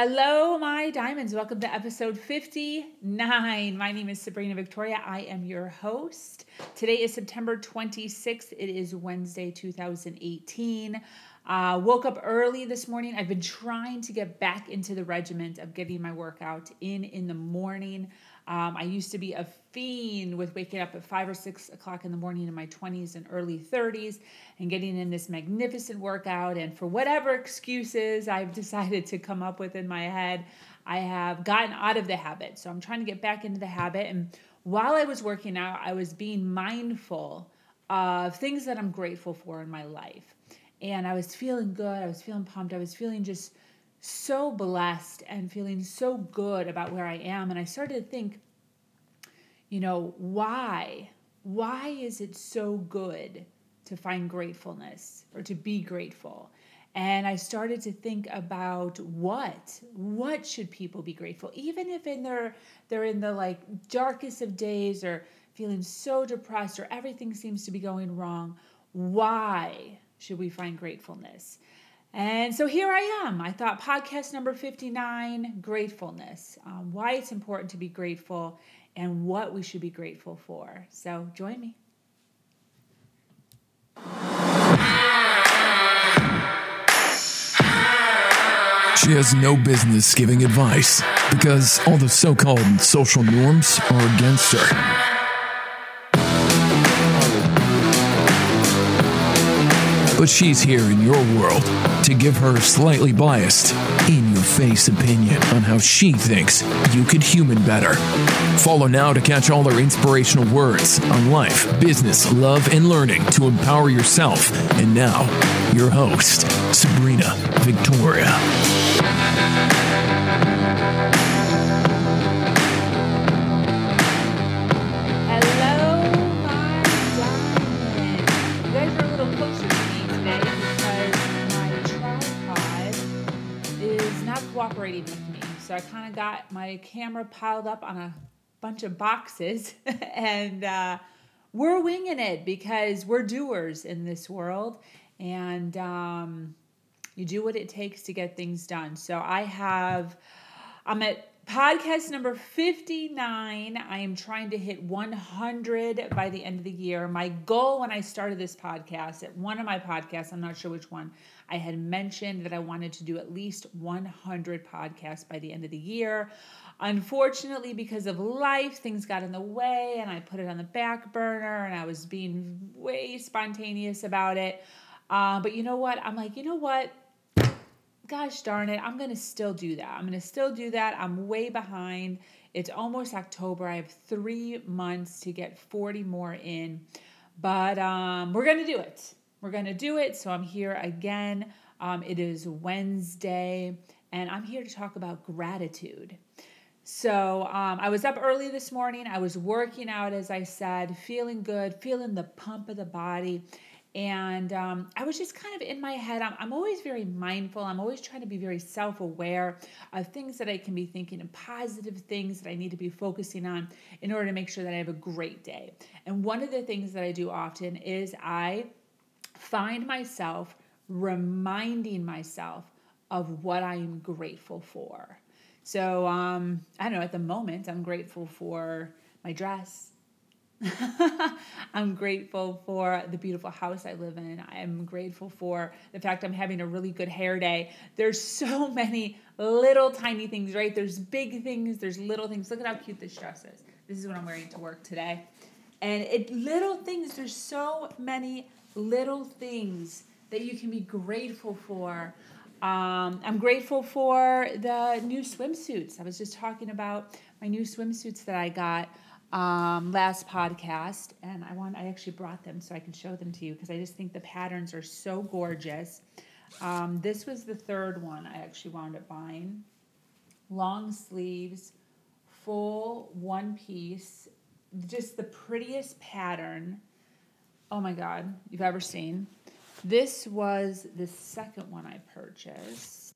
Hello, my diamonds. Welcome to episode 59. My name is Sabrina Victoria. I am your host. Today is September 26th. It is Wednesday, 2018. Uh, woke up early this morning. I've been trying to get back into the regiment of getting my workout in in the morning. Um, I used to be a fiend with waking up at five or six o'clock in the morning in my 20s and early 30s and getting in this magnificent workout. And for whatever excuses I've decided to come up with in my head, I have gotten out of the habit. So I'm trying to get back into the habit. And while I was working out, I was being mindful of things that I'm grateful for in my life. And I was feeling good. I was feeling pumped. I was feeling just so blessed and feeling so good about where I am. And I started to think, you know, why? Why is it so good to find gratefulness or to be grateful? And I started to think about what what should people be grateful even if in their they're in the like darkest of days or feeling so depressed or everything seems to be going wrong why should we find gratefulness and so here I am. I thought podcast number 59 gratefulness, um, why it's important to be grateful, and what we should be grateful for. So join me. She has no business giving advice because all the so called social norms are against her. But she's here in your world to give her slightly biased, in your face opinion on how she thinks you could human better. Follow now to catch all her inspirational words on life, business, love, and learning to empower yourself. And now, your host, Sabrina Victoria. With me. So I kind of got my camera piled up on a bunch of boxes and uh, we're winging it because we're doers in this world and um, you do what it takes to get things done. So I have, I'm at podcast number 59. I am trying to hit 100 by the end of the year. My goal when I started this podcast, at one of my podcasts, I'm not sure which one, I had mentioned that I wanted to do at least 100 podcasts by the end of the year. Unfortunately, because of life, things got in the way and I put it on the back burner and I was being way spontaneous about it. Uh, but you know what? I'm like, you know what? gosh darn it, I'm going to still do that. I'm going to still do that. I'm way behind. It's almost October. I have three months to get 40 more in, but um, we're going to do it. We're going to do it. So I'm here again. Um, it is Wednesday, and I'm here to talk about gratitude. So um, I was up early this morning. I was working out, as I said, feeling good, feeling the pump of the body. And um, I was just kind of in my head. I'm, I'm always very mindful. I'm always trying to be very self aware of things that I can be thinking and positive things that I need to be focusing on in order to make sure that I have a great day. And one of the things that I do often is I find myself reminding myself of what I am grateful for. So um, I don't know, at the moment, I'm grateful for my dress. I'm grateful for the beautiful house I live in. I am grateful for the fact I'm having a really good hair day. There's so many little tiny things, right? There's big things, there's little things. Look at how cute this dress is. This is what I'm wearing to work today. And it little things, there's so many little things that you can be grateful for. Um, I'm grateful for the new swimsuits. I was just talking about my new swimsuits that I got um, last podcast, and I want I actually brought them so I can show them to you because I just think the patterns are so gorgeous. Um, this was the third one I actually wound up buying. Long sleeves, full one piece, just the prettiest pattern. Oh my god, you've ever seen. This was the second one I purchased.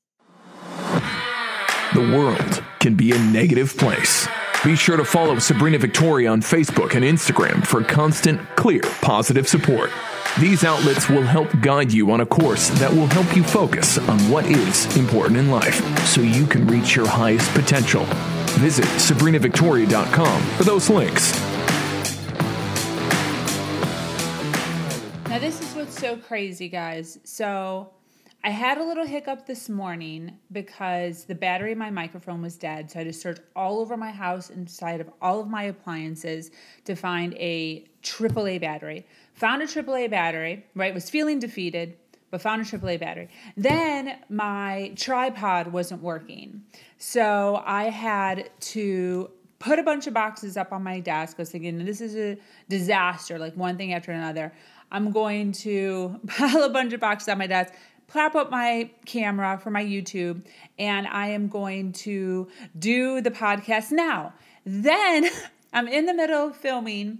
The world can be a negative place. Be sure to follow Sabrina Victoria on Facebook and Instagram for constant, clear, positive support. These outlets will help guide you on a course that will help you focus on what is important in life so you can reach your highest potential. Visit sabrinavictoria.com for those links. Now, this is what's so crazy, guys. So, I had a little hiccup this morning because the battery in my microphone was dead. So I had to search all over my house inside of all of my appliances to find a AAA battery. Found a AAA battery, right? Was feeling defeated, but found a AAA battery. Then my tripod wasn't working. So I had to put a bunch of boxes up on my desk. I was thinking, this is a disaster, like one thing after another. I'm going to pile a bunch of boxes on my desk, clap up my camera for my YouTube and I am going to do the podcast now. Then I'm in the middle of filming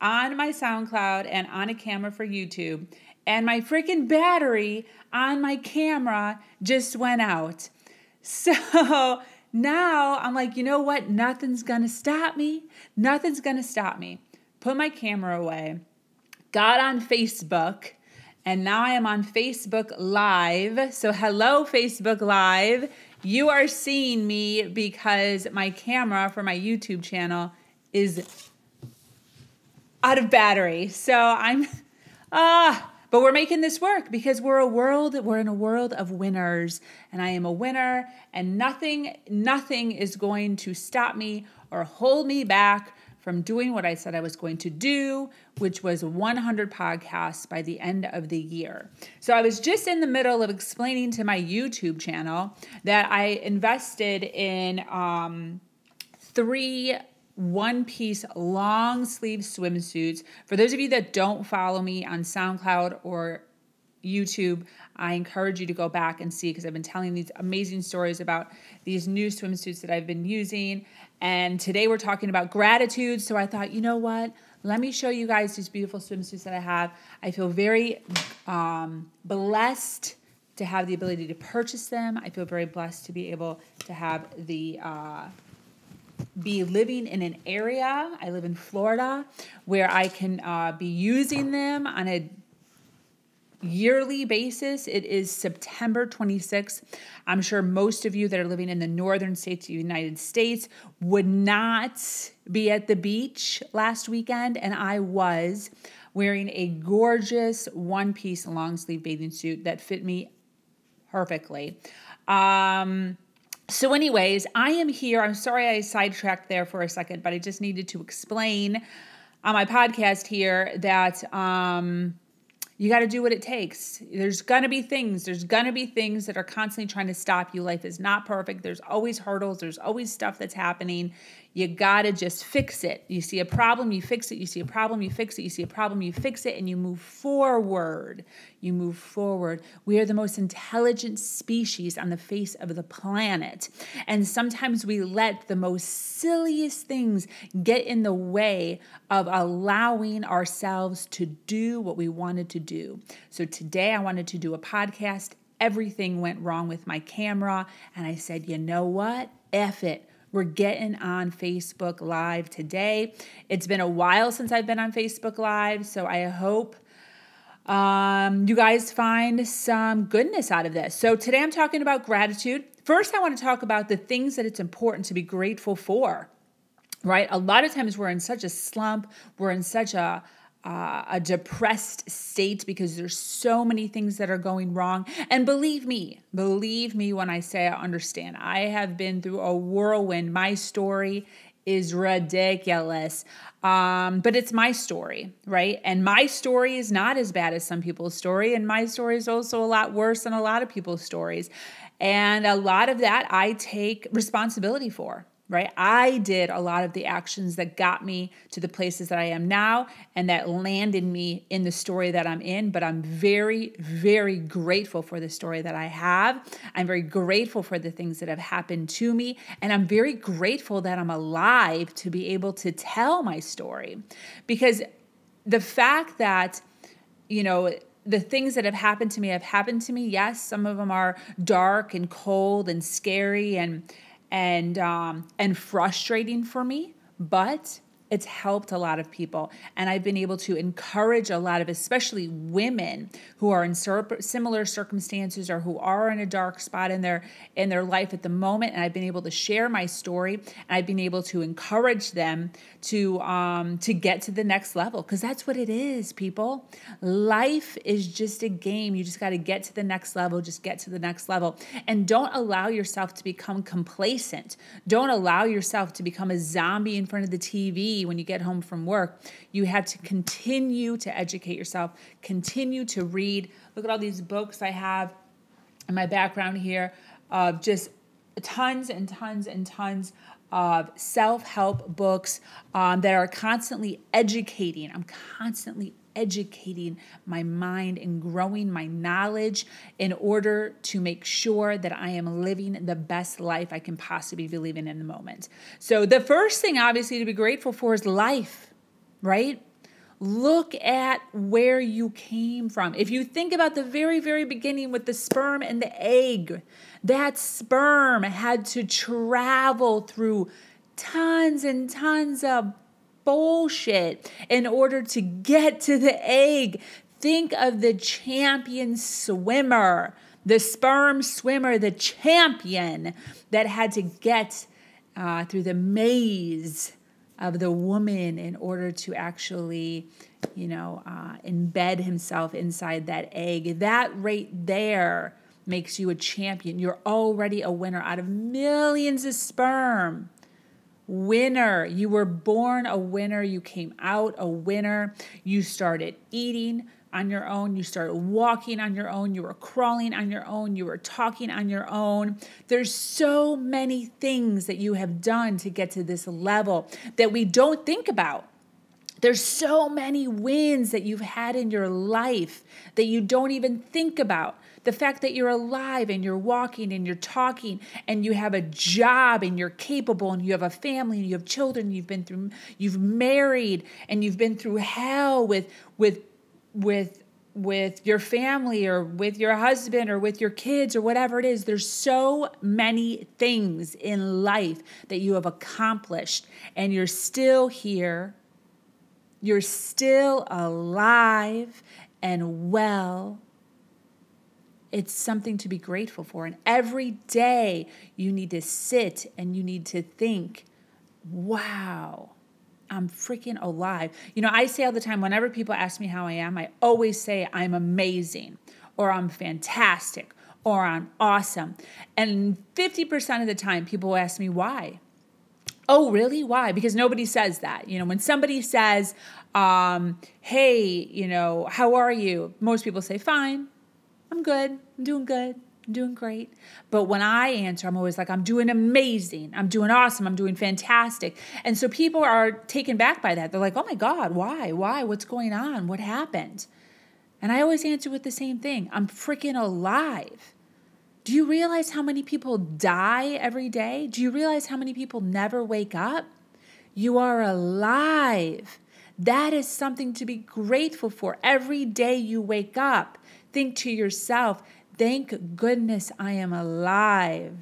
on my SoundCloud and on a camera for YouTube, and my freaking battery on my camera just went out. So now I'm like, you know what? Nothing's gonna stop me. Nothing's gonna stop me. Put my camera away, got on Facebook and now I am on Facebook Live. So, hello, Facebook Live. You are seeing me because my camera for my YouTube channel is out of battery. So, I'm, ah, but we're making this work because we're a world, we're in a world of winners. And I am a winner, and nothing, nothing is going to stop me or hold me back from doing what I said I was going to do, which was 100 podcasts by the end of the year. So I was just in the middle of explaining to my YouTube channel that I invested in um, three one piece long sleeve swimsuits. For those of you that don't follow me on SoundCloud or YouTube, I encourage you to go back and see because I've been telling these amazing stories about these new swimsuits that I've been using. And today we're talking about gratitude. So I thought, you know what? Let me show you guys these beautiful swimsuits that I have. I feel very um, blessed to have the ability to purchase them. I feel very blessed to be able to have the. Uh, be living in an area, I live in Florida, where I can uh, be using them on a yearly basis. It is September 26th. I'm sure most of you that are living in the northern states of the United States would not be at the beach last weekend, and I was wearing a gorgeous one piece long sleeve bathing suit that fit me perfectly. Um, so, anyways, I am here. I'm sorry I sidetracked there for a second, but I just needed to explain on my podcast here that um, you got to do what it takes. There's going to be things, there's going to be things that are constantly trying to stop you. Life is not perfect. There's always hurdles, there's always stuff that's happening. You got to just fix it. You see a problem, you fix it. You see a problem, you fix it. You see a problem, you fix it, and you move forward. You move forward. We are the most intelligent species on the face of the planet. And sometimes we let the most silliest things get in the way of allowing ourselves to do what we wanted to do. So today I wanted to do a podcast. Everything went wrong with my camera. And I said, you know what? F it. We're getting on Facebook Live today. It's been a while since I've been on Facebook Live, so I hope um, you guys find some goodness out of this. So today I'm talking about gratitude. First, I want to talk about the things that it's important to be grateful for, right? A lot of times we're in such a slump, we're in such a uh, a depressed state because there's so many things that are going wrong. And believe me, believe me when I say I understand. I have been through a whirlwind. My story is ridiculous. Um, but it's my story, right? And my story is not as bad as some people's story. And my story is also a lot worse than a lot of people's stories. And a lot of that I take responsibility for right? I did a lot of the actions that got me to the places that I am now and that landed me in the story that I'm in. But I'm very, very grateful for the story that I have. I'm very grateful for the things that have happened to me. And I'm very grateful that I'm alive to be able to tell my story. Because the fact that, you know, the things that have happened to me have happened to me. Yes, some of them are dark and cold and scary and and um, and frustrating for me. But it's helped a lot of people. And I've been able to encourage a lot of, especially women who are in similar circumstances or who are in a dark spot in their in their life at the moment. And I've been able to share my story and I've been able to encourage them to um, to get to the next level because that's what it is, people. Life is just a game. You just got to get to the next level. Just get to the next level, and don't allow yourself to become complacent. Don't allow yourself to become a zombie in front of the TV when you get home from work. You have to continue to educate yourself, continue to read. Look at all these books I have in my background here of just tons and tons and tons of self help books um, that are constantly educating. I'm constantly educating my mind and growing my knowledge in order to make sure that I am living the best life I can possibly be living in the moment. So, the first thing, obviously, to be grateful for is life, right? Look at where you came from. If you think about the very, very beginning with the sperm and the egg, that sperm had to travel through tons and tons of bullshit in order to get to the egg. Think of the champion swimmer, the sperm swimmer, the champion that had to get uh, through the maze of the woman in order to actually, you know, uh, embed himself inside that egg. That right there makes you a champion. You're already a winner out of millions of sperm winner. You were born a winner. You came out a winner. You started eating on your own. You started walking on your own. You were crawling on your own. You were talking on your own. There's so many things that you have done to get to this level that we don't think about. There's so many wins that you've had in your life that you don't even think about. The fact that you're alive and you're walking and you're talking and you have a job and you're capable and you have a family and you have children, you've been through you've married and you've been through hell with with with with your family or with your husband or with your kids or whatever it is. There's so many things in life that you have accomplished, and you're still here. You're still alive and well it's something to be grateful for. And every day you need to sit and you need to think, wow, I'm freaking alive. You know, I say all the time, whenever people ask me how I am, I always say I'm amazing or I'm fantastic or I'm awesome. And 50% of the time, people ask me why. Oh, really? Why? Because nobody says that. You know, when somebody says, um, hey, you know, how are you? Most people say, fine. I'm good. I'm doing good. I'm doing great. But when I answer, I'm always like, I'm doing amazing. I'm doing awesome. I'm doing fantastic. And so people are taken back by that. They're like, oh my God, why? Why? What's going on? What happened? And I always answer with the same thing I'm freaking alive. Do you realize how many people die every day? Do you realize how many people never wake up? You are alive. That is something to be grateful for every day you wake up. Think to yourself, thank goodness I am alive.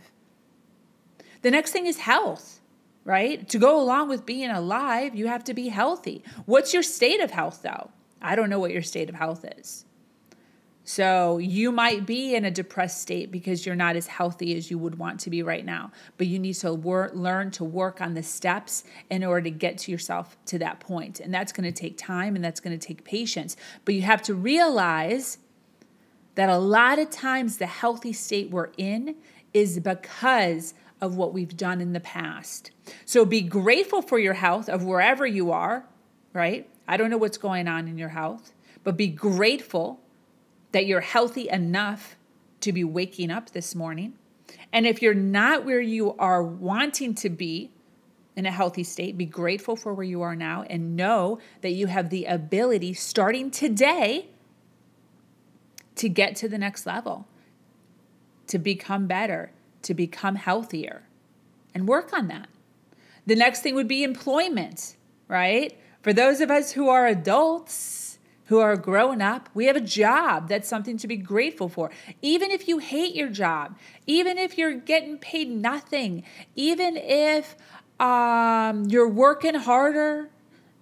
The next thing is health, right? To go along with being alive, you have to be healthy. What's your state of health, though? I don't know what your state of health is. So you might be in a depressed state because you're not as healthy as you would want to be right now. But you need to wor- learn to work on the steps in order to get to yourself to that point. And that's going to take time and that's going to take patience. But you have to realize that a lot of times the healthy state we're in is because of what we've done in the past. So be grateful for your health of wherever you are, right? I don't know what's going on in your health, but be grateful that you're healthy enough to be waking up this morning. And if you're not where you are wanting to be in a healthy state, be grateful for where you are now and know that you have the ability starting today to get to the next level, to become better, to become healthier, and work on that. The next thing would be employment, right? For those of us who are adults, who are grown up, we have a job. That's something to be grateful for. Even if you hate your job, even if you're getting paid nothing, even if um, you're working harder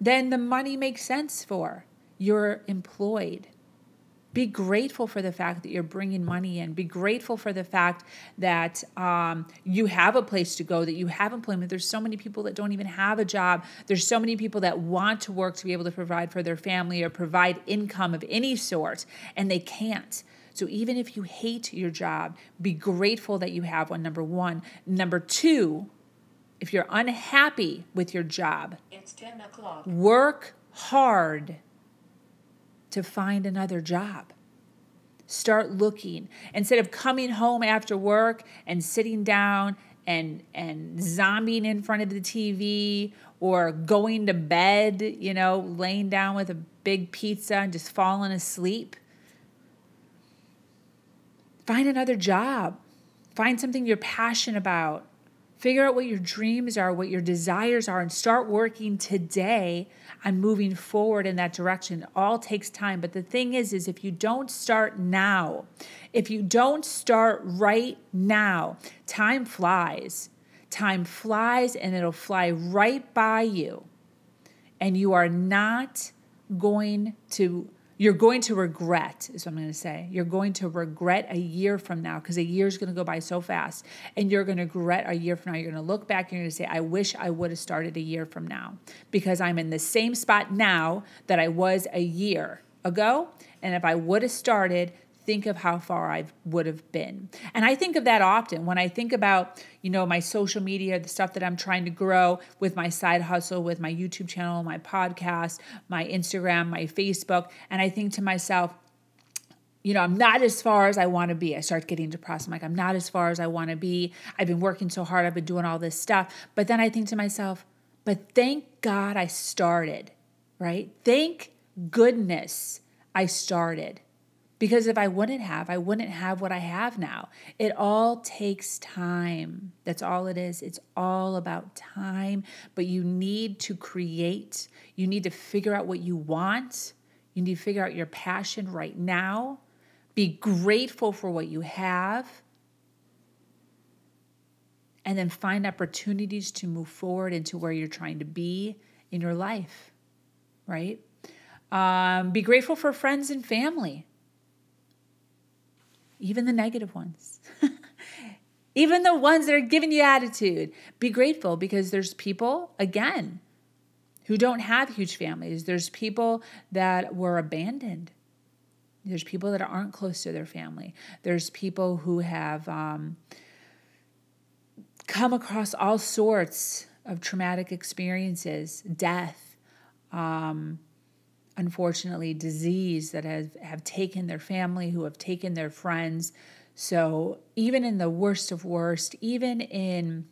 than the money makes sense for. You're employed. Be grateful for the fact that you're bringing money in. Be grateful for the fact that um, you have a place to go, that you have employment. There's so many people that don't even have a job. There's so many people that want to work to be able to provide for their family or provide income of any sort, and they can't. So even if you hate your job, be grateful that you have one, number one. Number two, if you're unhappy with your job, It's 10 o'clock. work hard to find another job. Start looking. Instead of coming home after work and sitting down and and zombieing in front of the TV or going to bed, you know, laying down with a big pizza and just falling asleep. Find another job. Find something you're passionate about. Figure out what your dreams are, what your desires are, and start working today on moving forward in that direction. It all takes time. But the thing is, is if you don't start now, if you don't start right now, time flies. Time flies and it'll fly right by you. And you are not going to you're going to regret is what i'm going to say. You're going to regret a year from now because a year is going to go by so fast and you're going to regret a year from now. You're going to look back and you're going to say i wish i would have started a year from now because i'm in the same spot now that i was a year ago and if i would have started think of how far I would have been. And I think of that often when I think about, you know, my social media, the stuff that I'm trying to grow with my side hustle, with my YouTube channel, my podcast, my Instagram, my Facebook, and I think to myself, you know, I'm not as far as I want to be. I start getting depressed. I'm like, I'm not as far as I want to be. I've been working so hard. I've been doing all this stuff. But then I think to myself, but thank God I started, right? Thank goodness I started. Because if I wouldn't have, I wouldn't have what I have now. It all takes time. That's all it is. It's all about time. But you need to create, you need to figure out what you want. You need to figure out your passion right now. Be grateful for what you have. And then find opportunities to move forward into where you're trying to be in your life, right? Um, be grateful for friends and family even the negative ones, even the ones that are giving you attitude. Be grateful because there's people, again, who don't have huge families. There's people that were abandoned. There's people that aren't close to their family. There's people who have um, come across all sorts of traumatic experiences, death, um, unfortunately disease that have, have taken their family, who have taken their friends. So even in the worst of worst, even in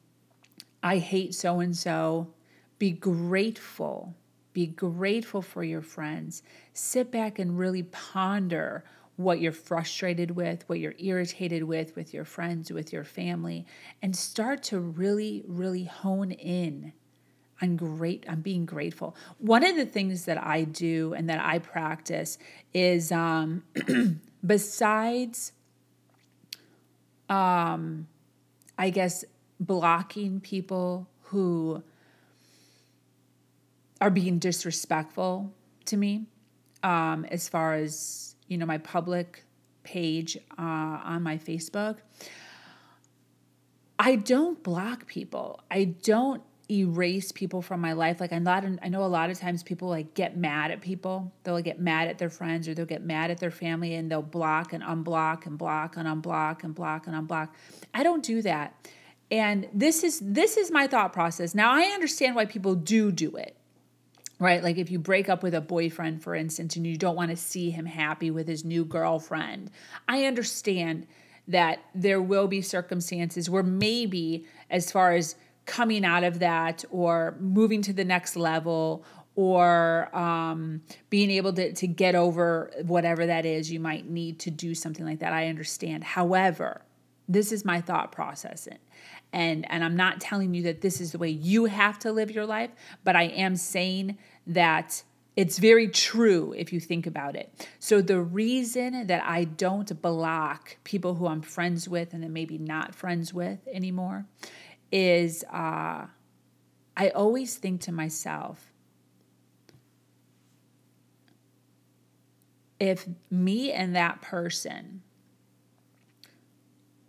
I hate so and so, be grateful. Be grateful for your friends. Sit back and really ponder what you're frustrated with, what you're irritated with, with your friends, with your family, and start to really, really hone in I'm great. I'm being grateful. One of the things that I do and that I practice is um, besides, um, I guess, blocking people who are being disrespectful to me, um, as far as you know, my public page uh, on my Facebook. I don't block people. I don't erase people from my life. Like I'm not, I know a lot of times people like get mad at people. They'll get mad at their friends or they'll get mad at their family and they'll block and unblock and block and unblock and block and unblock. I don't do that. And this is this is my thought process. Now I understand why people do do it. Right? Like if you break up with a boyfriend for instance and you don't want to see him happy with his new girlfriend. I understand that there will be circumstances where maybe as far as coming out of that or moving to the next level or um, being able to, to get over whatever that is, you might need to do something like that. I understand. However, this is my thought process. And, and I'm not telling you that this is the way you have to live your life, but I am saying that it's very true if you think about it. So, the reason that I don't block people who I'm friends with and then maybe not friends with anymore is uh, I always think to myself, if me and that person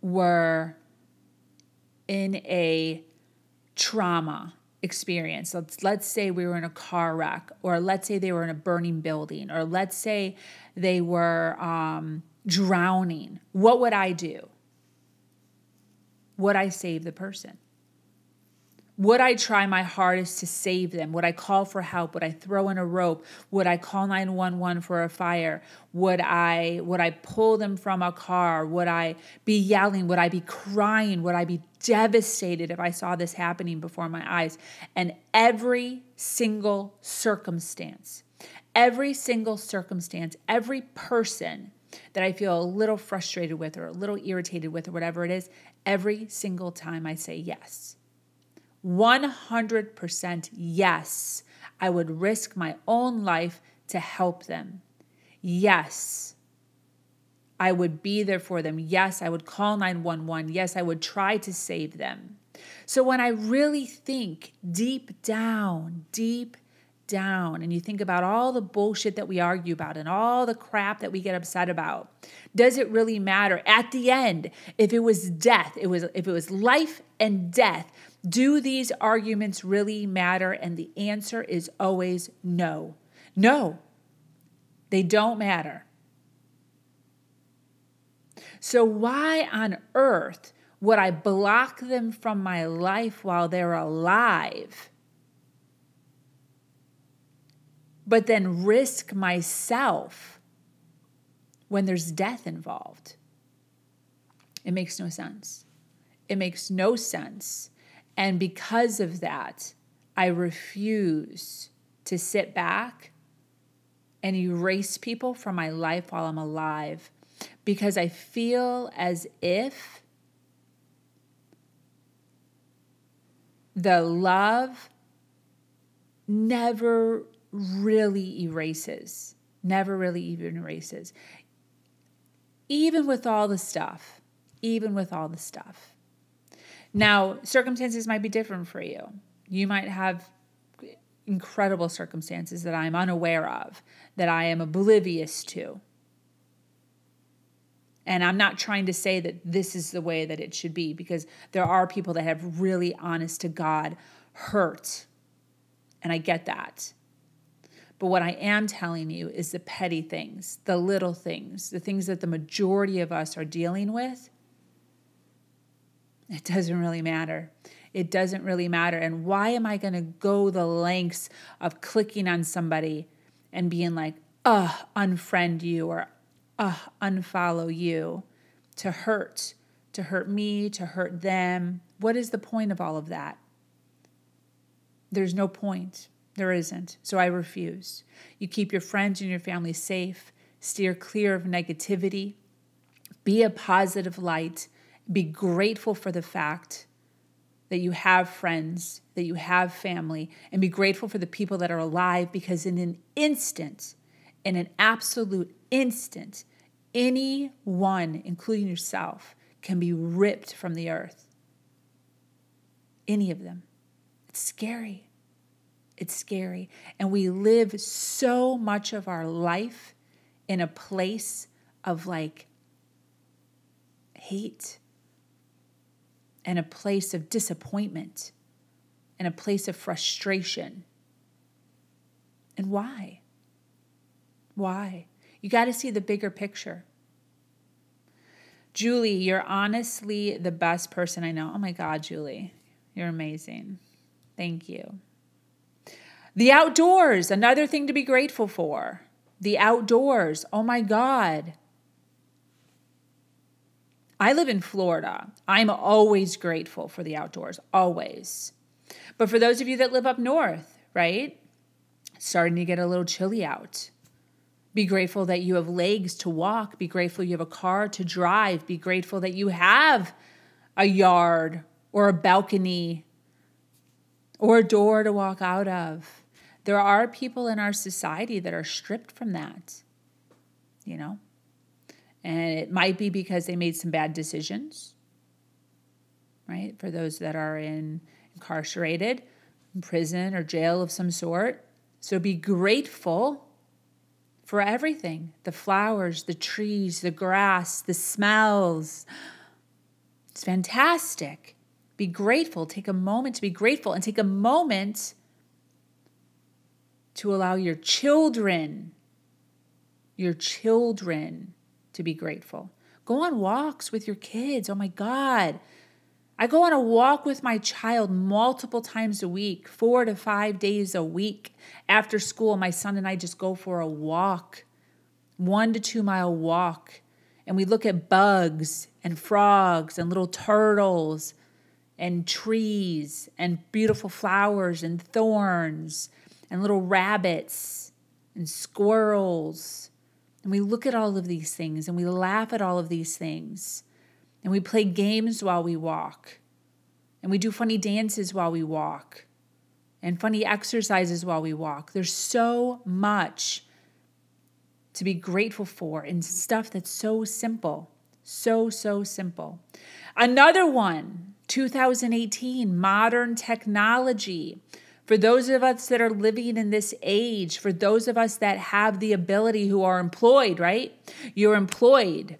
were in a trauma experience. Let's let's say we were in a car wreck, or let's say they were in a burning building, or let's say they were um, drowning. What would I do? Would I save the person? Would I try my hardest to save them? Would I call for help? Would I throw in a rope? Would I call 911 for a fire? Would I would I pull them from a car? Would I be yelling? Would I be crying? Would I be devastated if I saw this happening before my eyes? And every single circumstance, every single circumstance, every person that I feel a little frustrated with or a little irritated with or whatever it is, every single time I say yes 100% yes, I would risk my own life to help them. Yes, I would be there for them. Yes, I would call 911. Yes, I would try to save them. So when I really think deep down, deep down, and you think about all the bullshit that we argue about and all the crap that we get upset about, does it really matter? At the end, if it was death, it was if it was life and death, do these arguments really matter? And the answer is always no. No, they don't matter. So, why on earth would I block them from my life while they're alive, but then risk myself when there's death involved? It makes no sense. It makes no sense. And because of that, I refuse to sit back and erase people from my life while I'm alive because I feel as if the love never really erases, never really even erases. Even with all the stuff, even with all the stuff. Now, circumstances might be different for you. You might have incredible circumstances that I'm unaware of, that I am oblivious to. And I'm not trying to say that this is the way that it should be because there are people that have really honest to God hurt. And I get that. But what I am telling you is the petty things, the little things, the things that the majority of us are dealing with it doesn't really matter. It doesn't really matter. And why am I going to go the lengths of clicking on somebody and being like, uh, unfriend you or uh, unfollow you to hurt, to hurt me, to hurt them? What is the point of all of that? There's no point. There isn't. So I refuse. You keep your friends and your family safe, steer clear of negativity, be a positive light be grateful for the fact that you have friends, that you have family, and be grateful for the people that are alive because in an instant, in an absolute instant, anyone, including yourself, can be ripped from the earth. Any of them. It's scary. It's scary. And we live so much of our life in a place of like hate and a place of disappointment and a place of frustration. And why? Why? You got to see the bigger picture. Julie, you're honestly the best person I know. Oh my God, Julie, you're amazing. Thank you. The outdoors, another thing to be grateful for. The outdoors. Oh my God. I live in Florida. I'm always grateful for the outdoors, always. But for those of you that live up north, right? Starting to get a little chilly out. Be grateful that you have legs to walk. Be grateful you have a car to drive. Be grateful that you have a yard or a balcony or a door to walk out of. There are people in our society that are stripped from that, you know? And it might be because they made some bad decisions, right? For those that are in incarcerated, in prison or jail of some sort. So be grateful for everything the flowers, the trees, the grass, the smells. It's fantastic. Be grateful. Take a moment to be grateful and take a moment to allow your children, your children, to be grateful. Go on walks with your kids. Oh my God. I go on a walk with my child multiple times a week, four to five days a week. After school, my son and I just go for a walk, one to two mile walk. And we look at bugs and frogs and little turtles and trees and beautiful flowers and thorns and little rabbits and squirrels. And we look at all of these things and we laugh at all of these things. And we play games while we walk. And we do funny dances while we walk. And funny exercises while we walk. There's so much to be grateful for and stuff that's so simple. So, so simple. Another one, 2018, modern technology. For those of us that are living in this age, for those of us that have the ability who are employed, right? You're employed.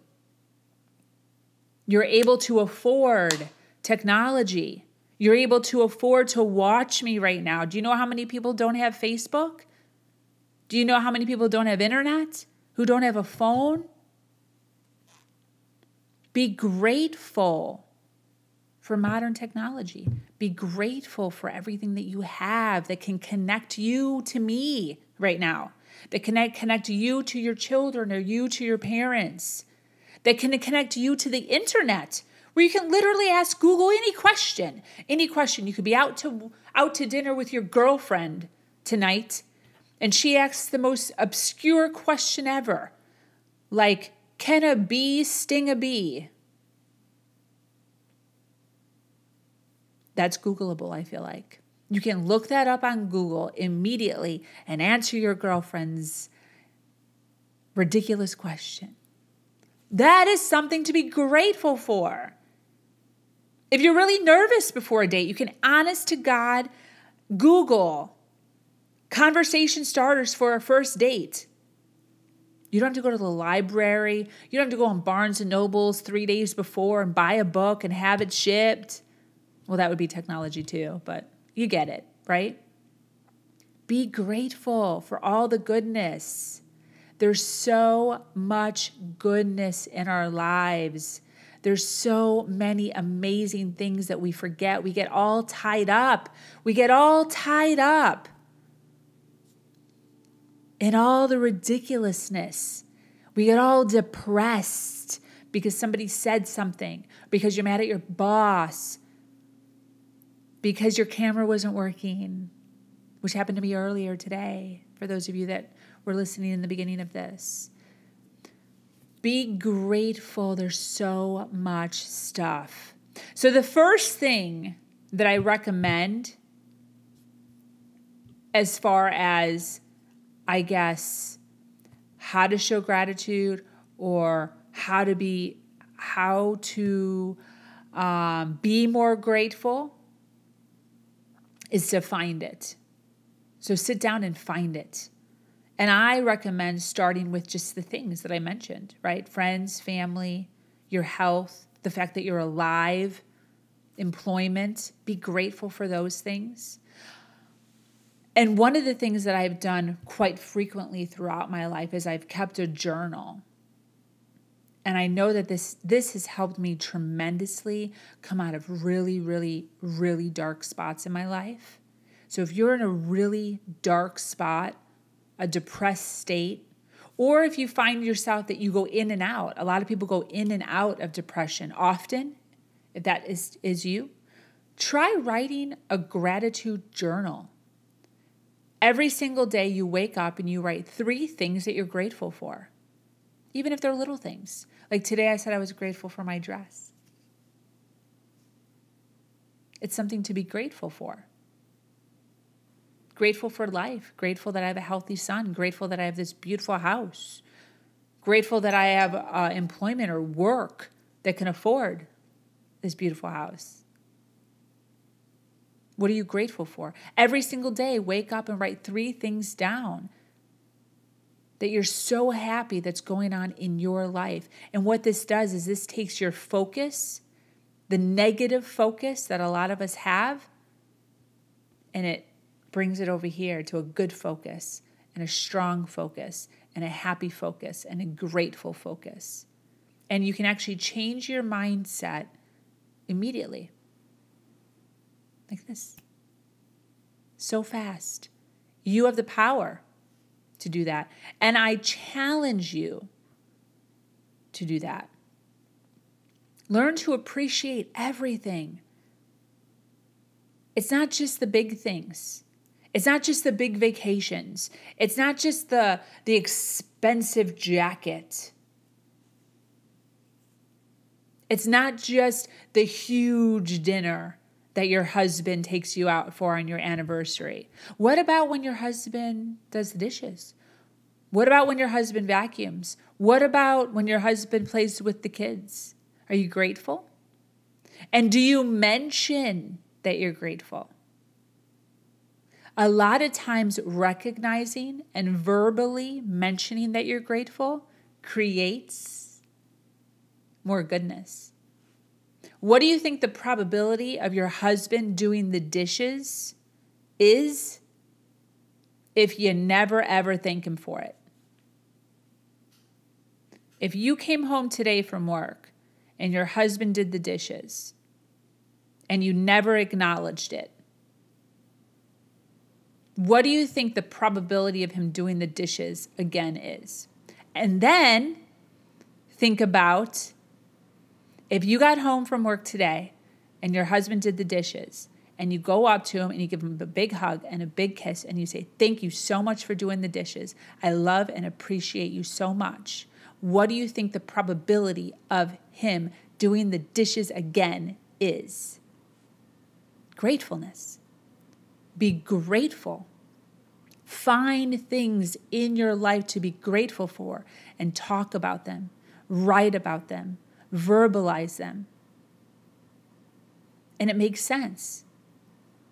You're able to afford technology. You're able to afford to watch me right now. Do you know how many people don't have Facebook? Do you know how many people don't have internet? Who don't have a phone? Be grateful for modern technology. Be grateful for everything that you have that can connect you to me right now, that connect connect you to your children or you to your parents that can connect you to the internet where you can literally ask Google any question. Any question. You could be out to out to dinner with your girlfriend tonight and she asks the most obscure question ever. Like, can a bee sting a bee? That's Googleable, I feel like. You can look that up on Google immediately and answer your girlfriend's ridiculous question. That is something to be grateful for. If you're really nervous before a date, you can honest to God Google conversation starters for a first date. You don't have to go to the library. You don't have to go on Barnes and Nobles three days before and buy a book and have it shipped. Well, that would be technology too, but you get it, right? Be grateful for all the goodness. There's so much goodness in our lives. There's so many amazing things that we forget. We get all tied up. We get all tied up in all the ridiculousness. We get all depressed because somebody said something, because you're mad at your boss, because your camera wasn't working, which happened to me earlier today for those of you that were listening in the beginning of this. Be grateful. There's so much stuff. So, the first thing that I recommend, as far as I guess how to show gratitude or how to be, how to um, be more grateful, is to find it. So, sit down and find it. And I recommend starting with just the things that I mentioned, right? Friends, family, your health, the fact that you're alive, employment. Be grateful for those things. And one of the things that I've done quite frequently throughout my life is I've kept a journal. And I know that this this has helped me tremendously come out of really really really dark spots in my life. So if you're in a really dark spot, a depressed state, or if you find yourself that you go in and out, a lot of people go in and out of depression often, if that is, is you, try writing a gratitude journal. Every single day you wake up and you write three things that you're grateful for, even if they're little things. Like today, I said I was grateful for my dress. It's something to be grateful for grateful for life, grateful that I have a healthy son, grateful that I have this beautiful house, grateful that I have uh, employment or work that can afford this beautiful house. What are you grateful for? Every single day, wake up and write three things down that you're so happy that's going on in your life. And what this does is this takes your focus, the negative focus that a lot of us have, and it brings it over here to a good focus and a strong focus and a happy focus and a grateful focus. And you can actually change your mindset immediately. Like this. So fast. You have the power to do that. And I challenge you to do that. Learn to appreciate everything. It's not just the big things. It's not just the big vacations. It's not just the the expensive jacket. It's not just the huge dinner that your husband takes you out for on your anniversary? What about when your husband does the dishes? What about when your husband vacuums? What about when your husband plays with the kids? Are you grateful? And do you mention that you're grateful? A lot of times, recognizing and verbally mentioning that you're grateful creates more goodness. What do you think the probability of your husband doing the dishes is if you never ever thank him for it? If you came home today from work and your husband did the dishes and you never acknowledged it, what do you think the probability of him doing the dishes again is? And then think about if you got home from work today and your husband did the dishes and you go up to him and you give him a big hug and a big kiss and you say, Thank you so much for doing the dishes. I love and appreciate you so much. What do you think the probability of him doing the dishes again is? Gratefulness. Be grateful. Find things in your life to be grateful for and talk about them, write about them, verbalize them. And it makes sense.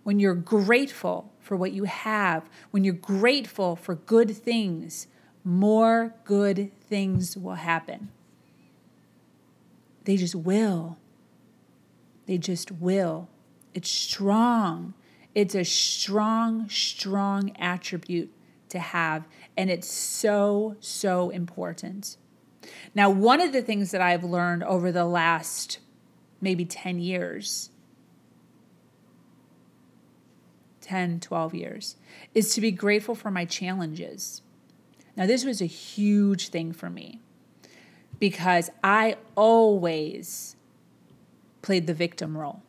When you're grateful for what you have, when you're grateful for good things, more good things will happen. They just will. They just will. It's strong. It's a strong, strong attribute to have. And it's so, so important. Now, one of the things that I've learned over the last maybe 10 years, 10, 12 years, is to be grateful for my challenges. Now, this was a huge thing for me because I always played the victim role.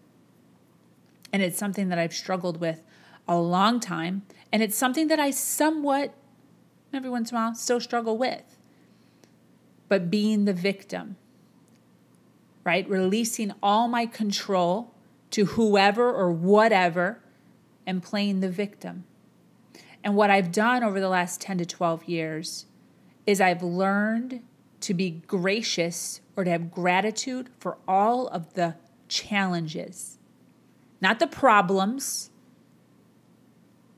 And it's something that I've struggled with a long time. And it's something that I somewhat, every once in a while, still struggle with but being the victim, right? Releasing all my control to whoever or whatever and playing the victim. And what I've done over the last 10 to 12 years is I've learned to be gracious or to have gratitude for all of the challenges, not the problems,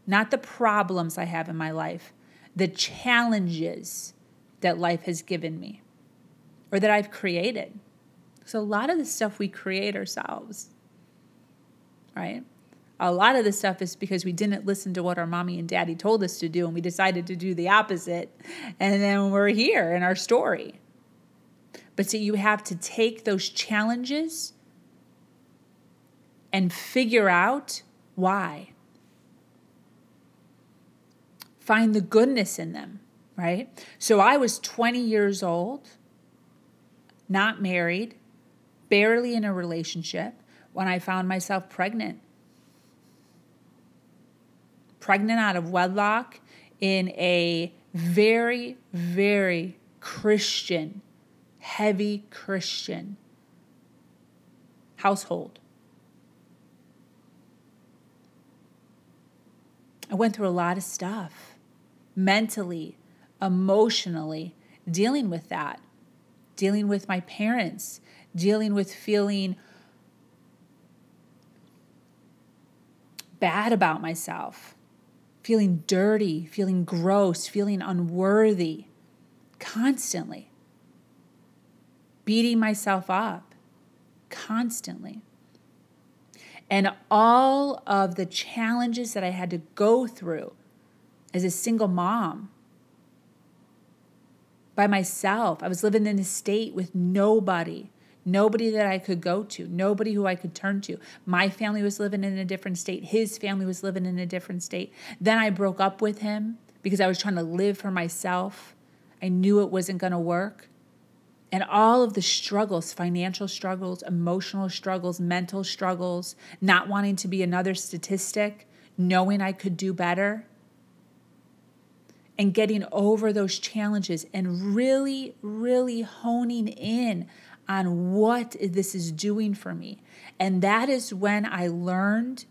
not the problems I have in my life, the challenges that life has given me or that I've created. So, a lot of the stuff we create ourselves, right? A lot of the stuff is because we didn't listen to what our mommy and daddy told us to do and we decided to do the opposite. And then we're here in our story. But so you have to take those challenges and figure out why. Find the goodness in them right? So I was 20 years old, not married, barely in a relationship when I found myself pregnant. Pregnant out of wedlock in a very, very Christian, heavy Christian household. I went through a lot of stuff mentally, emotionally dealing with that, dealing with my parents, dealing with feeling bad about myself, feeling dirty, feeling gross, feeling unworthy, constantly, beating myself up constantly. And all of the challenges that I had to go through as a single mom by myself. I was living in a state with nobody, nobody that I could go to, nobody who I could turn to. My family was living in a different state, his family was living in a different state. Then I broke up with him because I was trying to live for myself. I knew it wasn't going to work. And all of the struggles financial struggles, emotional struggles, mental struggles, not wanting to be another statistic, knowing I could do better and getting over those challenges and really, really honing in on what this is doing for me. And that is when I learned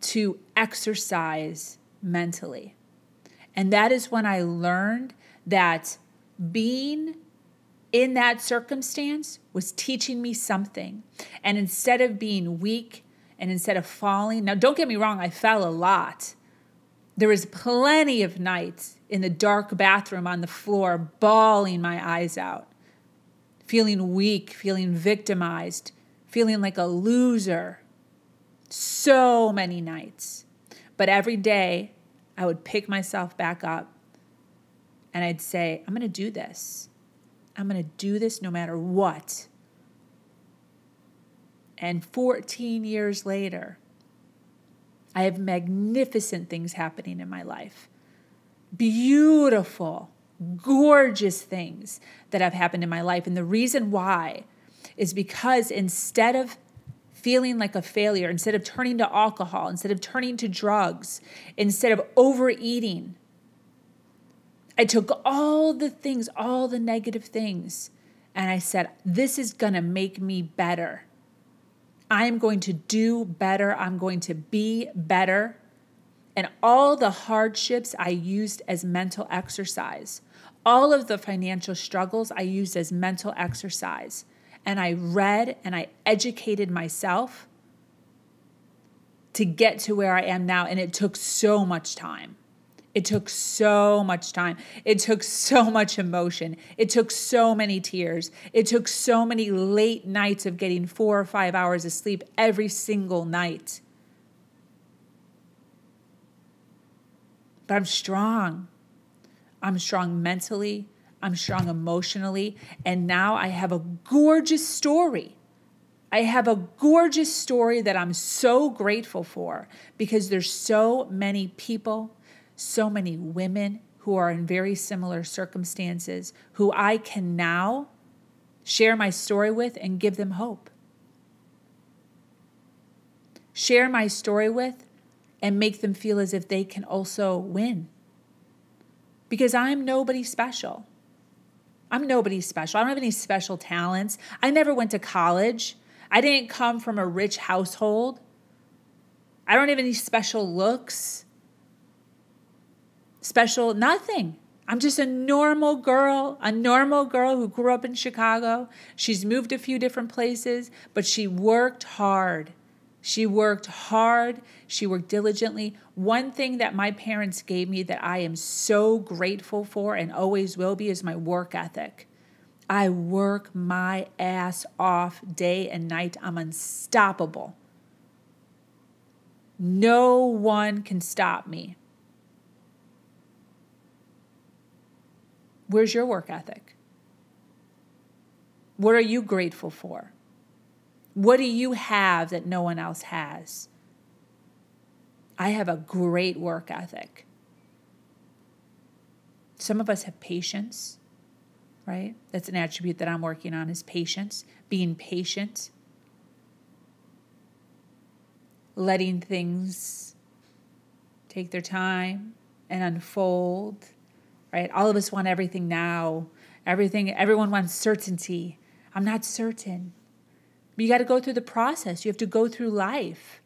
to exercise mentally. And that is when I learned that being in that circumstance was teaching me something. And instead of being weak and instead of falling, now don't get me wrong, I fell a lot. There was plenty of nights in the dark bathroom on the floor, bawling my eyes out, feeling weak, feeling victimized, feeling like a loser. So many nights. But every day, I would pick myself back up and I'd say, I'm going to do this. I'm going to do this no matter what. And 14 years later, I have magnificent things happening in my life. Beautiful, gorgeous things that have happened in my life. And the reason why is because instead of feeling like a failure, instead of turning to alcohol, instead of turning to drugs, instead of overeating, I took all the things, all the negative things, and I said, This is to make me better. I am going to do better. I'm going to be better. And all the hardships I used as mental exercise, all of the financial struggles I used as mental exercise. And I read and I educated myself to get to where I am now. And it took so much time. It took so much time. It took so much emotion. It took so many tears. It took so many late nights of getting four or five hours of sleep every single night. But I'm strong. I'm strong mentally. I'm strong emotionally. And now I have a gorgeous story. I have a gorgeous story that I'm so grateful for because there's so many people so many women who are in very similar circumstances who I can now share my story with and give them hope. Share my story with and make them feel as if they can also win. Because I'm nobody special. I'm nobody special. I don't have any special talents. I never went to college. I didn't come from a rich household. I don't have any special looks special, nothing. I'm just a normal girl, a normal girl who grew up in Chicago. She's moved a few different places, but she worked hard. She worked hard. She worked diligently. One thing that my parents gave me that I am so grateful for and always will be is my work ethic. I work my ass off day and night. I'm unstoppable. No one can stop me. Where's your work ethic? What are you grateful for? What do you have that no one else has? I have a great work ethic. Some of us have patience, right? That's an attribute that I'm working on is patience, being patient, letting things take their time and unfold right? All of us want everything now. Everything, everyone wants certainty. I'm not certain. But you got to go through the process. You have to go through life.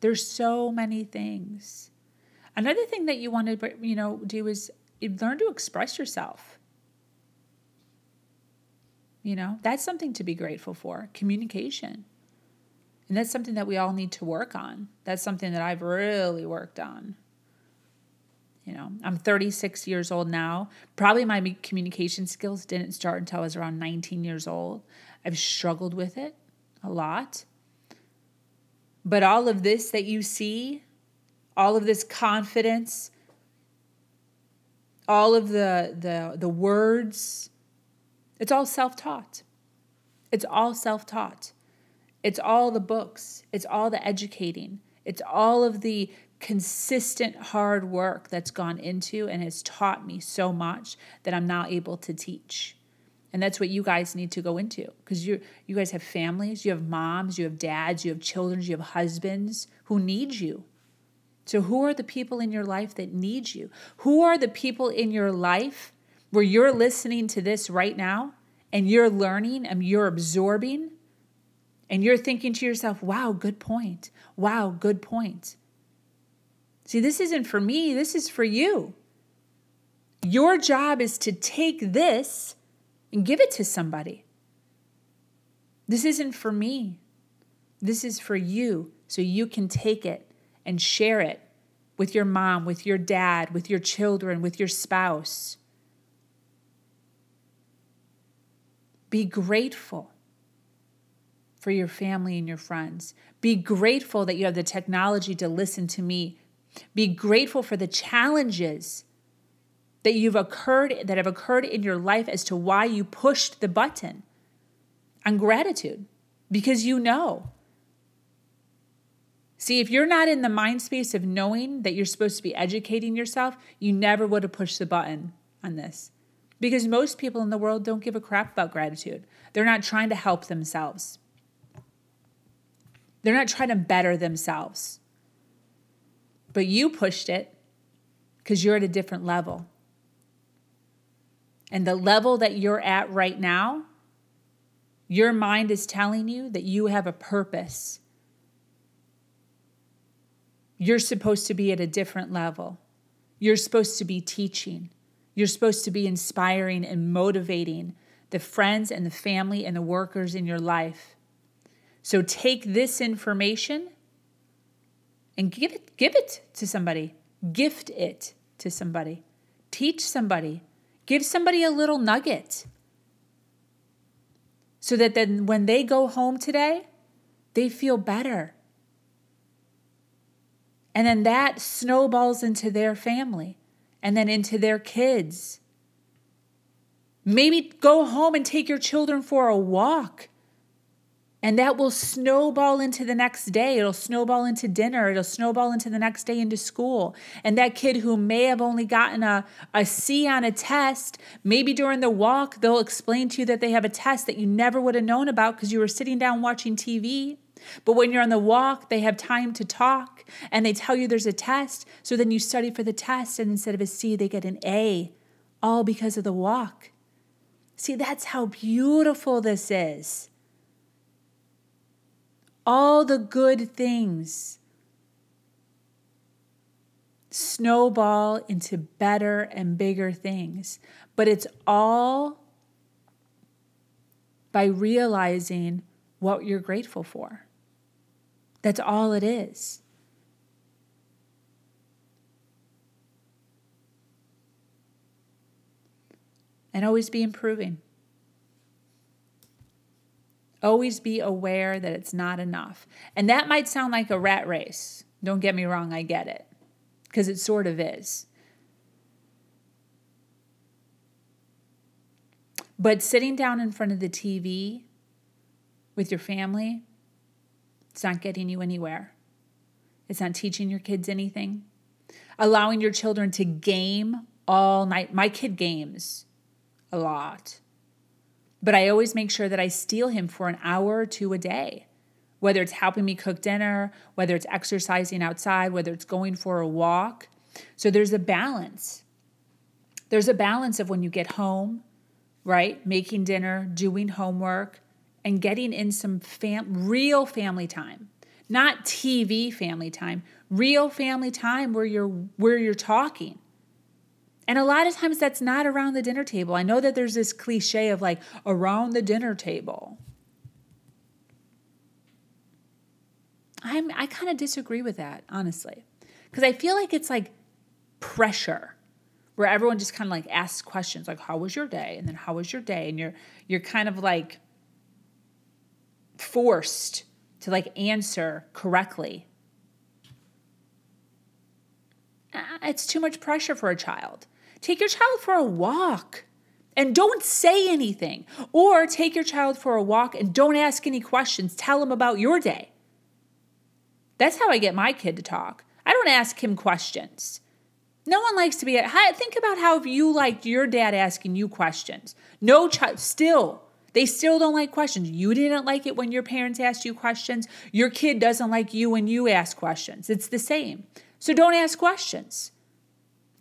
There's so many things. Another thing that you want to, you know, do is learn to express yourself. You know, that's something to be grateful for. Communication And that's something that we all need to work on. That's something that I've really worked on. You know, I'm 36 years old now. Probably my communication skills didn't start until I was around 19 years old. I've struggled with it a lot. But all of this that you see, all of this confidence, all of the the the words, it's all self-taught. It's all self-taught. It's all the books. It's all the educating. It's all of the consistent hard work that's gone into and has taught me so much that I'm now able to teach. And that's what you guys need to go into because you you guys have families, you have moms, you have dads, you have children, you have husbands who need you. So who are the people in your life that need you? Who are the people in your life where you're listening to this right now and you're learning and you're absorbing and you're thinking to yourself, "Wow, good point. Wow, good point." See, this isn't for me, this is for you. Your job is to take this and give it to somebody. This isn't for me. This is for you so you can take it and share it with your mom, with your dad, with your children, with your spouse. Be grateful for your family and your friends. Be grateful that you have the technology to listen to me be grateful for the challenges that you've occurred that have occurred in your life as to why you pushed the button on gratitude because you know. See, if you're not in the mind space of knowing that you're supposed to be educating yourself, you never would have pushed the button on this. Because most people in the world don't give a crap about gratitude. They're not trying to help themselves. They're not trying to better themselves. But you pushed it because you're at a different level. And the level that you're at right now, your mind is telling you that you have a purpose. You're supposed to be at a different level. You're supposed to be teaching. You're supposed to be inspiring and motivating the friends and the family and the workers in your life. So take this information and give it give it to somebody. Gift it to somebody. Teach somebody. Give somebody a little nugget. So that then when they go home today they feel better. And then that snowballs into their family and then into their kids. Maybe go home and take your children for a walk and that will snowball into the next day. It'll snowball into dinner. It'll snowball into the next day into school. And that kid who may have only gotten a, a C on a test, maybe during the walk, they'll explain to you that they have a test that you never would have known about because you were sitting down watching TV. But when you're on the walk, they have time to talk and they tell you there's a test. So then you study for the test, and instead of a C, they get an A, all because of the walk. See, that's how beautiful this is all the good things snowball into better and bigger things. But it's all by realizing what you're grateful for. That's all it is. And always be improving. Always be aware that it's not enough. And that might sound like a rat race. Don't get me wrong, I get it. Because it sort of is. But sitting down in front of the TV with your family, it's not getting you anywhere. It's not teaching your kids anything. Allowing your children to game all night. My kid games a lot. But I always make sure that I steal him for an hour or two a day, whether it's helping me cook dinner, whether it's exercising outside, whether it's going for a walk. So there's a balance. There's a balance of when you get home, right? Making dinner, doing homework, and getting in some fam- real family time. Not TV family time, real family time where you're where you're talking and a lot of times that's not around the dinner table. I know that there's this cliche of like around the dinner table. I'm I kind of disagree with that, honestly. Cuz I feel like it's like pressure where everyone just kind of like asks questions like how was your day and then how was your day and you're you're kind of like forced to like answer correctly. It's too much pressure for a child. Take your child for a walk and don't say anything. Or take your child for a walk and don't ask any questions. Tell him about your day. That's how I get my kid to talk. I don't ask him questions. No one likes to be at. Think about how you liked your dad asking you questions. No child, still, they still don't like questions. You didn't like it when your parents asked you questions. Your kid doesn't like you when you ask questions. It's the same. So don't ask questions.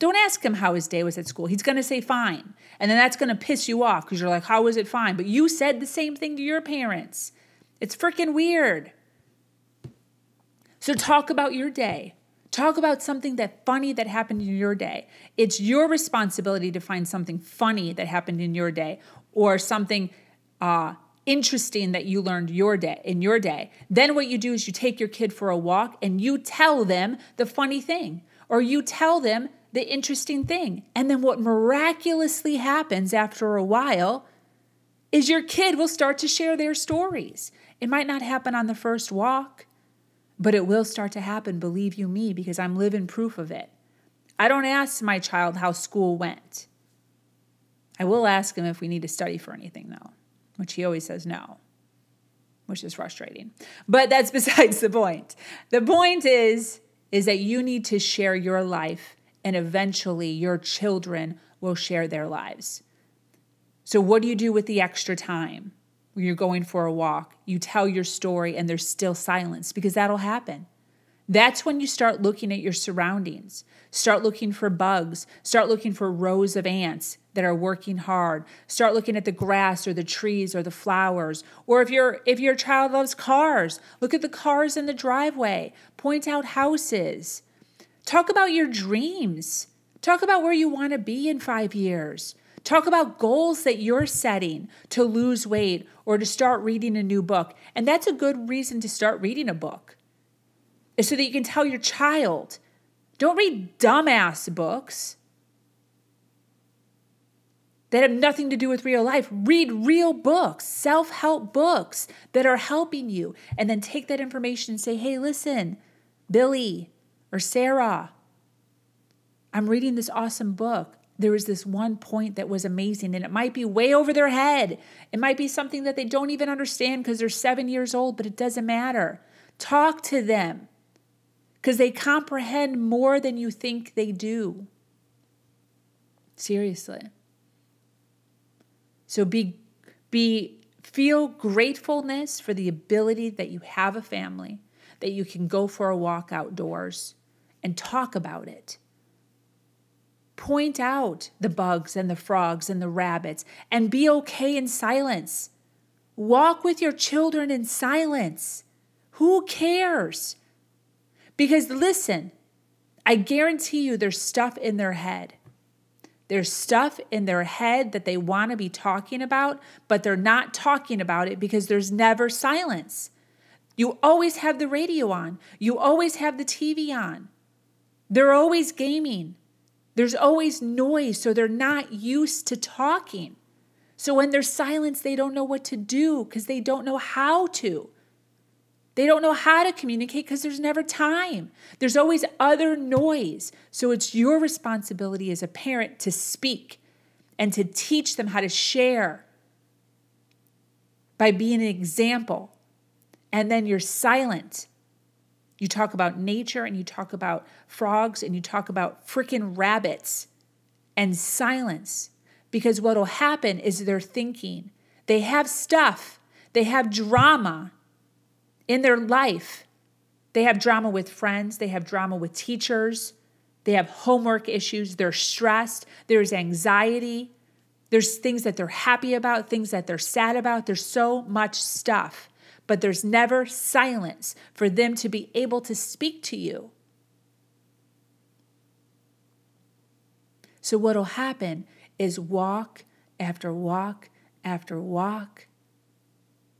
Don't ask him how his day was at school. He's going to say fine. And then that's going to piss you off because you're like, how was it fine? But you said the same thing to your parents. It's freaking weird. So talk about your day. Talk about something that funny that happened in your day. It's your responsibility to find something funny that happened in your day or something uh, interesting that you learned your day in your day. Then what you do is you take your kid for a walk and you tell them the funny thing or you tell them the interesting thing. And then what miraculously happens after a while is your kid will start to share their stories. It might not happen on the first walk, but it will start to happen, believe you me, because I'm living proof of it. I don't ask my child how school went. I will ask him if we need to study for anything, though, which he always says no, which is frustrating. But that's besides the point. The point is is that you need to share your life and eventually your children will share their lives. So, what do you do with the extra time when you're going for a walk? You tell your story and there's still silence because that'll happen. That's when you start looking at your surroundings. Start looking for bugs. Start looking for rows of ants that are working hard. Start looking at the grass or the trees or the flowers. Or if your if your child loves cars, look at the cars in the driveway. Point out houses. Talk about your dreams. Talk about where you want to be in five years. Talk about goals that you're setting to lose weight or to start reading a new book. And that's a good reason to start reading a book, is so that you can tell your child don't read dumbass books that have nothing to do with real life. Read real books, self help books that are helping you. And then take that information and say, hey, listen, Billy, or Sarah, I'm reading this awesome book. There was this one point that was amazing, and it might be way over their head. It might be something that they don't even understand because they're seven years old, but it doesn't matter. Talk to them because they comprehend more than you think they do. Seriously. So be be feel gratefulness for the ability that you have a family, that you can go for a walk outdoors, and talk about it. Point out the bugs and the frogs and the rabbits and be okay in silence. Walk with your children in silence. Who cares? Because listen, I guarantee you there's stuff in their head. There's stuff in their head that they want to be talking about, but they're not talking about it because there's never silence. You always have the radio on, you always have the TV on. They're always gaming. There's always noise, so they're not used to talking. So when there's silence, they don't know what to do because they don't know how to. They don't know how to communicate because there's never time. There's always other noise. So it's your responsibility as a parent to speak and to teach them how to share by being an example. And then you're silent you talk about nature and you talk about frogs and you talk about freaking rabbits and silence. Because what will happen is they're thinking. They have stuff, they have drama in their life. They have drama with friends, they have drama with teachers, they have homework issues, they're stressed, there's anxiety, there's things that they're happy about, things that they're sad about. There's so much stuff but there's never silence for them to be able to speak to you. So, what will happen is walk after walk after walk,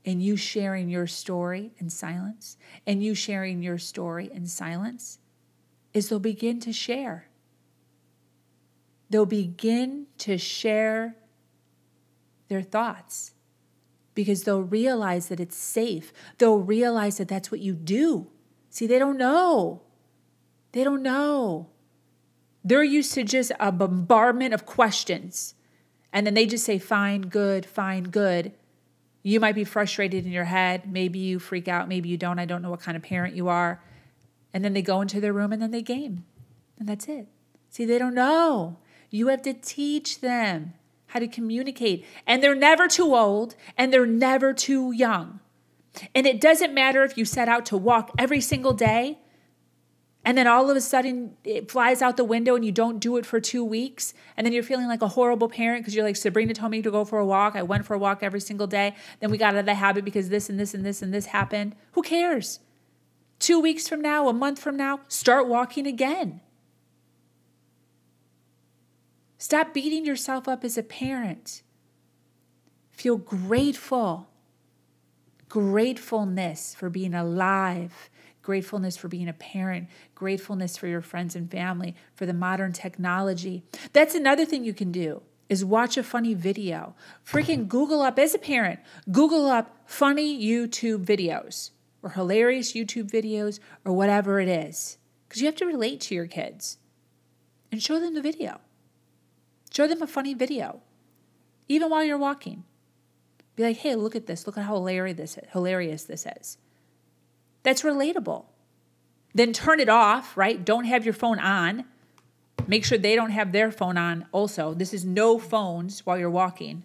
and you sharing your story in silence, and you sharing your story in silence, is they'll begin to share. They'll begin to share their thoughts because they'll realize that it's safe. They'll realize that that's what you do. See, they don't know. They don't know. They're used to just a bombardment of questions. And then they just say, fine, good, fine, good. You might be frustrated in your head. Maybe you freak out. Maybe you don't. I don't know what kind of parent you are. And then they go into their room and then they game. And that's it. See, they don't know. You have to teach them how to communicate. And they're never too old and they're never too young. And it doesn't matter if you set out to walk every single day and then all of a sudden it flies out the window and you don't do it for two weeks and then you're feeling like a horrible parent because you're like sabrina told me to go for a walk. I went for a walk every single day. Then we got out of the habit because this and this and this and this happened. Who cares? Two weeks from now a month from now start walking again stop beating yourself up as a parent feel grateful gratefulness for being alive gratefulness for being a parent, gratefulness for your friends and family, for the modern technology. That's another thing you can do is watch a funny video. Freaking Google up as a parent, Google up funny YouTube videos or hilarious YouTube videos or whatever it is. Because you have to relate to your kids and show them the video. Show them a funny video, even while you're walking. Be like, hey, look at this. Look at how hilarious this is. Hilarious this is that's relatable. Then turn it off, right? Don't have your phone on. Make sure they don't have their phone on also. This is no phones while you're walking.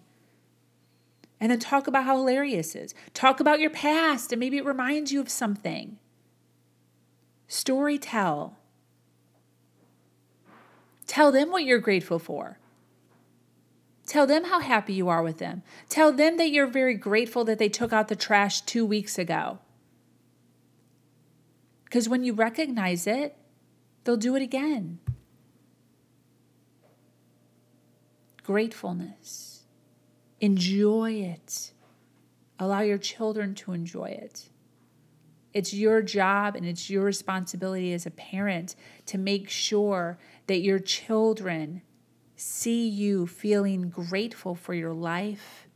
And then talk about how hilarious is. Talk about your past and maybe it reminds you of something. Story tell. Tell them what you're grateful for. Tell them how happy you are with them. Tell them that you're very grateful that they took out the trash two weeks ago. Because when you recognize it, they'll do it again. Gratefulness. Enjoy it. Allow your children to enjoy it. It's your job and it's your responsibility as a parent to make sure that your children see you feeling grateful for your life.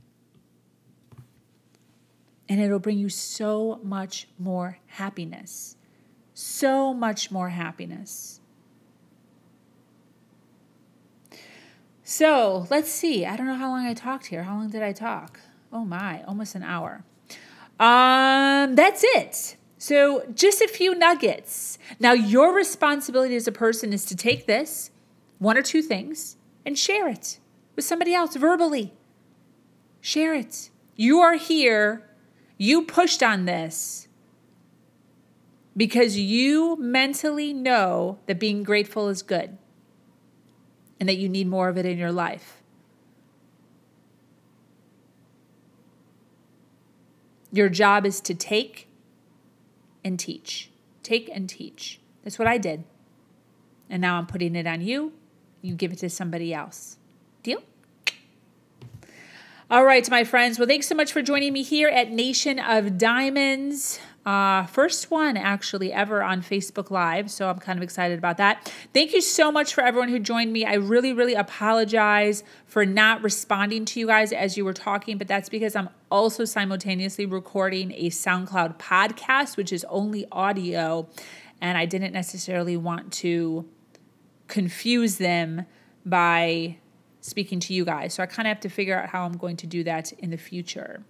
And it'll bring you so much more happiness so much more happiness. So let's see. I don't know how long I talked here. How long did I talk? Oh my, almost an hour. Um, that's it. So just a few nuggets. Now, your responsibility as a person is to take this, one or two things, and share it with somebody else verbally. Share it. You are here. You pushed on this because you mentally know that being grateful is good and that you need more of it in your life. Your job is to take and teach. Take and teach. That's what I did. And now I'm putting it on you. You give it to somebody else. Deal? All right, my friends. Well, thanks so much for joining me here at Nation of Diamonds. Uh, first one actually ever on Facebook Live. So I'm kind of excited about that. Thank you so much for everyone who joined me. I really, really apologize for not responding to you guys as you were talking, but that's because I'm also simultaneously recording a SoundCloud podcast, which is only audio. And I didn't necessarily want to confuse them by speaking to you guys. So I kind of have to figure out how I'm going to do that in the future.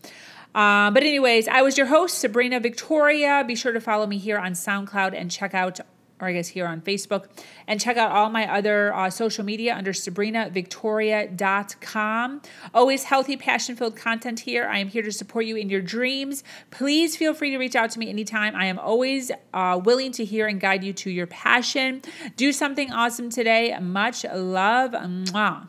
Um, but, anyways, I was your host, Sabrina Victoria. Be sure to follow me here on SoundCloud and check out, or I guess here on Facebook, and check out all my other uh, social media under sabrinavictoria.com. Always healthy, passion filled content here. I am here to support you in your dreams. Please feel free to reach out to me anytime. I am always uh, willing to hear and guide you to your passion. Do something awesome today. Much love. Mwah.